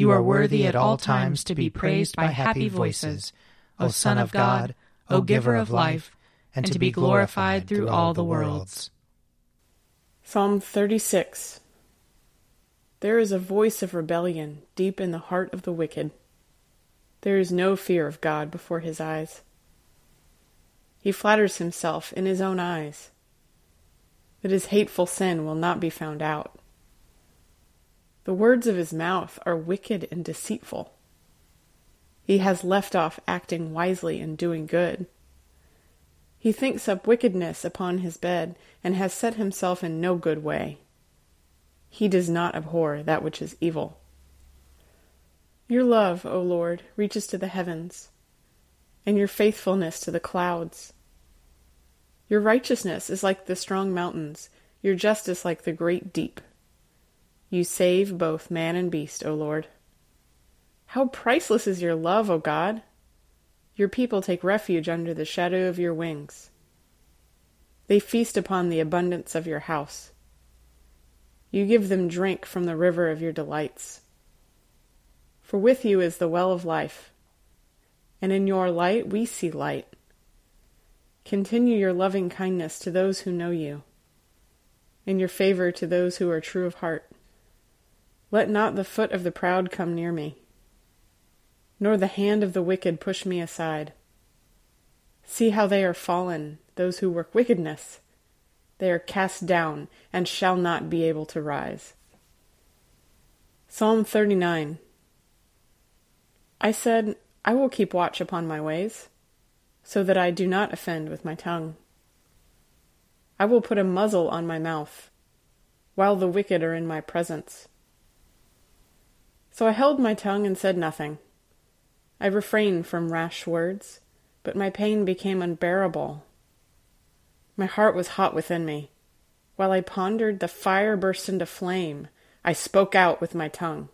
You are worthy at all times to be praised by happy voices, O Son of God, O Giver of life, and to be glorified through all the worlds. Psalm 36 There is a voice of rebellion deep in the heart of the wicked. There is no fear of God before his eyes. He flatters himself in his own eyes that his hateful sin will not be found out. The words of his mouth are wicked and deceitful. He has left off acting wisely and doing good. He thinks up wickedness upon his bed, and has set himself in no good way. He does not abhor that which is evil. Your love, O Lord, reaches to the heavens, and your faithfulness to the clouds. Your righteousness is like the strong mountains, your justice like the great deep. You save both man and beast, O Lord. How priceless is your love, O God! Your people take refuge under the shadow of your wings. They feast upon the abundance of your house. You give them drink from the river of your delights. For with you is the well of life, and in your light we see light. Continue your loving kindness to those who know you, and your favor to those who are true of heart. Let not the foot of the proud come near me, nor the hand of the wicked push me aside. See how they are fallen, those who work wickedness. They are cast down and shall not be able to rise. Psalm 39 I said, I will keep watch upon my ways, so that I do not offend with my tongue. I will put a muzzle on my mouth, while the wicked are in my presence. So I held my tongue and said nothing. I refrained from rash words, but my pain became unbearable. My heart was hot within me. While I pondered, the fire burst into flame. I spoke out with my tongue.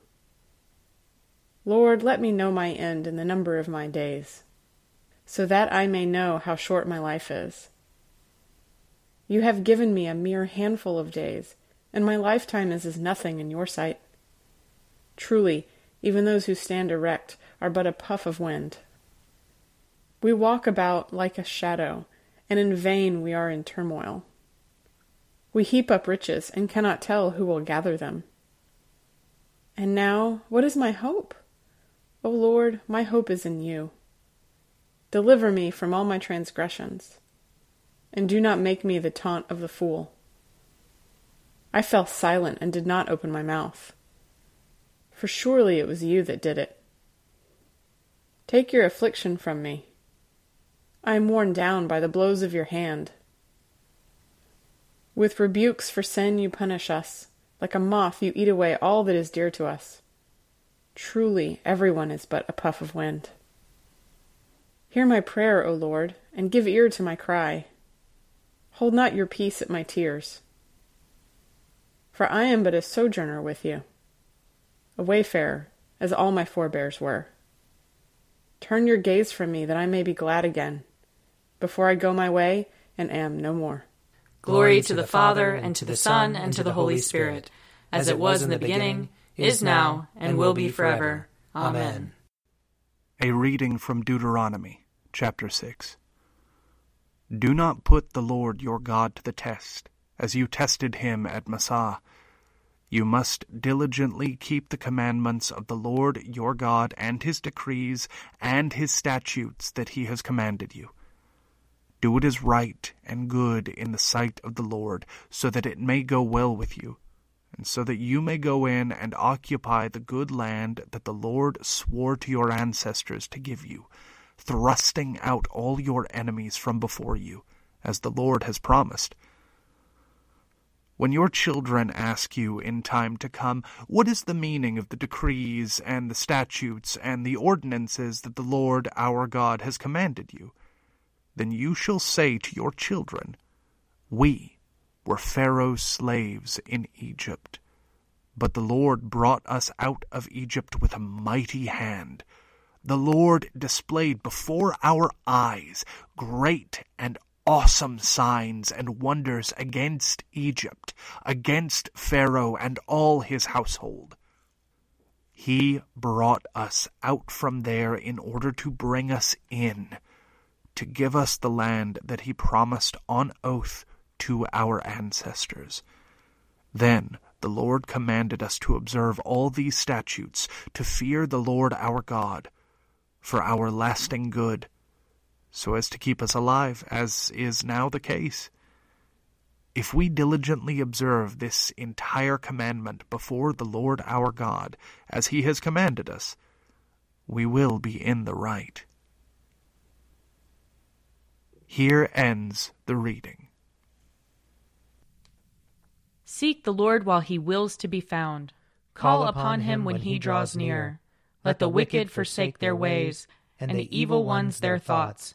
Lord, let me know my end and the number of my days, so that I may know how short my life is. You have given me a mere handful of days, and my lifetime is as nothing in your sight. Truly, even those who stand erect are but a puff of wind. We walk about like a shadow, and in vain we are in turmoil. We heap up riches and cannot tell who will gather them. And now, what is my hope? O Lord, my hope is in you. Deliver me from all my transgressions, and do not make me the taunt of the fool. I fell silent and did not open my mouth, for surely it was you that did it. Take your affliction from me. I am worn down by the blows of your hand. With rebukes for sin you punish us. Like a moth you eat away all that is dear to us. Truly, everyone is but a puff of wind. Hear my prayer, O Lord, and give ear to my cry. Hold not your peace at my tears. For I am but a sojourner with you, a wayfarer, as all my forebears were. Turn your gaze from me that I may be glad again, before I go my way and am no more. Glory to the Father, and to the Son, and to the Holy Spirit, as it was in the beginning, is now, and will be forever. Amen. A reading from Deuteronomy, chapter 6. Do not put the Lord your God to the test, as you tested him at Massah. You must diligently keep the commandments of the Lord your God and his decrees and his statutes that he has commanded you. Do what is right and good in the sight of the Lord, so that it may go well with you, and so that you may go in and occupy the good land that the Lord swore to your ancestors to give you, thrusting out all your enemies from before you, as the Lord has promised. When your children ask you in time to come, What is the meaning of the decrees and the statutes and the ordinances that the Lord our God has commanded you? Then you shall say to your children, We were Pharaoh's slaves in Egypt. But the Lord brought us out of Egypt with a mighty hand. The Lord displayed before our eyes great and awesome signs and wonders against Egypt, against Pharaoh and all his household. He brought us out from there in order to bring us in, to give us the land that he promised on oath to our ancestors. Then the Lord commanded us to observe all these statutes, to fear the Lord our God, for our lasting good so as to keep us alive, as is now the case. If we diligently observe this entire commandment before the Lord our God, as he has commanded us, we will be in the right. Here ends the reading. Seek the Lord while he wills to be found. Call upon him when he draws near. Let the wicked forsake their ways, and the evil ones their thoughts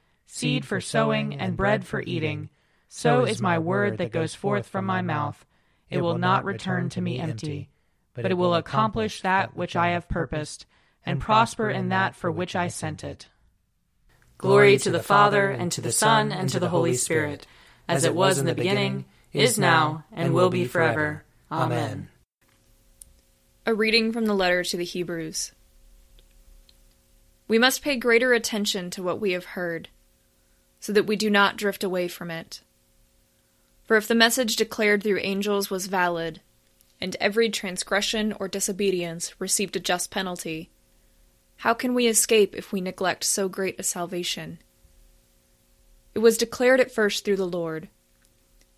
seed for sowing and bread for eating. So is my word that goes forth from my mouth. It will not return to me empty, but it will accomplish that which I have purposed, and prosper in that for which I sent it. Glory to the Father, and to the Son, and to the Holy Spirit, as it was in the beginning, is now, and will be forever. Amen. A reading from the letter to the Hebrews. We must pay greater attention to what we have heard so that we do not drift away from it. For if the message declared through angels was valid, and every transgression or disobedience received a just penalty, how can we escape if we neglect so great a salvation? It was declared at first through the Lord,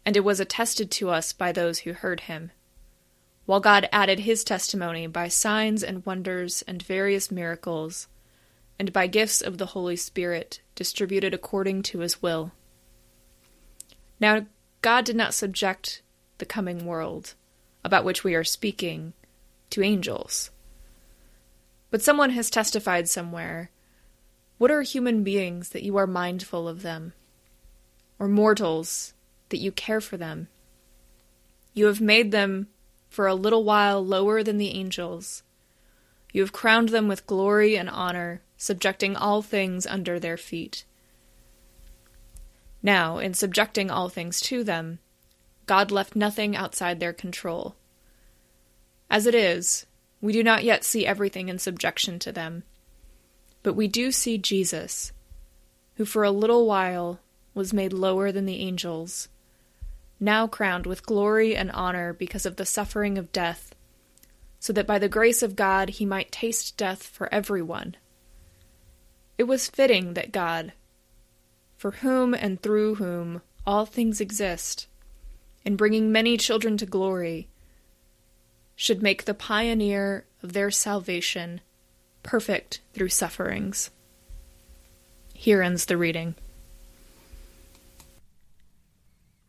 and it was attested to us by those who heard him, while God added his testimony by signs and wonders and various miracles and by gifts of the Holy Spirit distributed according to his will. Now, God did not subject the coming world, about which we are speaking, to angels. But someone has testified somewhere What are human beings that you are mindful of them? Or mortals that you care for them? You have made them for a little while lower than the angels. You have crowned them with glory and honor subjecting all things under their feet. Now, in subjecting all things to them, God left nothing outside their control. As it is, we do not yet see everything in subjection to them, but we do see Jesus, who for a little while was made lower than the angels, now crowned with glory and honor because of the suffering of death, so that by the grace of God he might taste death for everyone it was fitting that God, for whom and through whom all things exist, in bringing many children to glory, should make the pioneer of their salvation perfect through sufferings. Here ends the reading.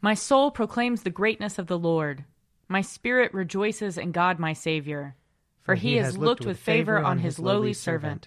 My soul proclaims the greatness of the Lord. My spirit rejoices in God my Saviour. For he has looked with favor on his lowly servant.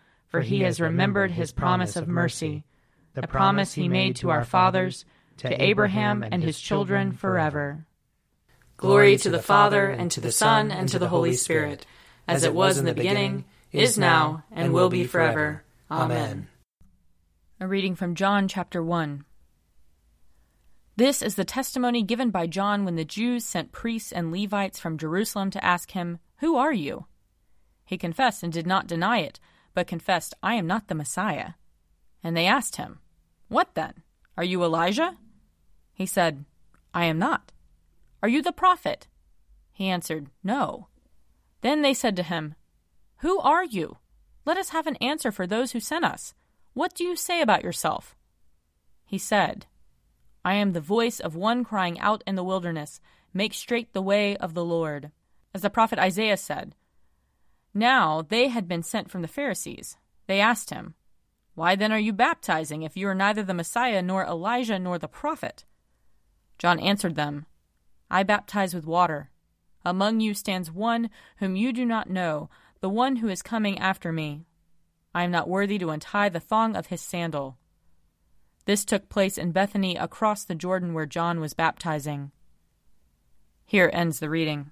for he has remembered his promise of mercy, the promise he made to our fathers, to Abraham and his children forever. Glory to the Father, and to the Son, and to the Holy Spirit, as it was in the beginning, is now, and will be forever. Amen. A reading from John chapter 1. This is the testimony given by John when the Jews sent priests and Levites from Jerusalem to ask him, Who are you? He confessed and did not deny it, but confessed, I am not the Messiah. And they asked him, What then? Are you Elijah? He said, I am not. Are you the prophet? He answered, No. Then they said to him, Who are you? Let us have an answer for those who sent us. What do you say about yourself? He said, I am the voice of one crying out in the wilderness, Make straight the way of the Lord. As the prophet Isaiah said, Now they had been sent from the Pharisees. They asked him, Why then are you baptizing if you are neither the Messiah, nor Elijah, nor the prophet? John answered them, I baptize with water. Among you stands one whom you do not know, the one who is coming after me. I am not worthy to untie the thong of his sandal. This took place in Bethany across the Jordan where John was baptizing. Here ends the reading.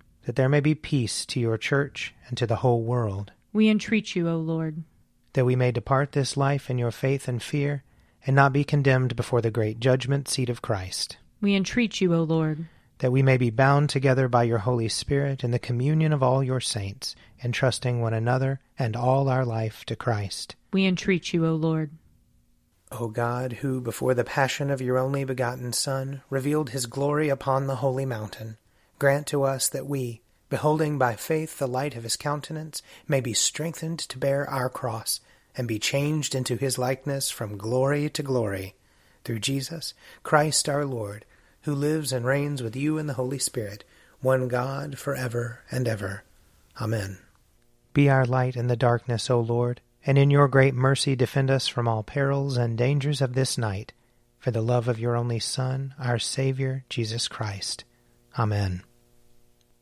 That there may be peace to your church and to the whole world. We entreat you, O Lord. That we may depart this life in your faith and fear, and not be condemned before the great judgment seat of Christ. We entreat you, O Lord that we may be bound together by your Holy Spirit in the communion of all your saints, entrusting one another and all our life to Christ. We entreat you, O Lord. O God, who before the passion of your only begotten Son revealed his glory upon the holy mountain, grant to us that we, beholding by faith the light of his countenance, may be strengthened to bear our cross, and be changed into his likeness from glory to glory, through Jesus Christ our Lord who lives and reigns with you in the Holy Spirit, one God, for ever and ever. Amen. Be our light in the darkness, O Lord, and in your great mercy defend us from all perils and dangers of this night, for the love of your only Son, our Saviour, Jesus Christ. Amen.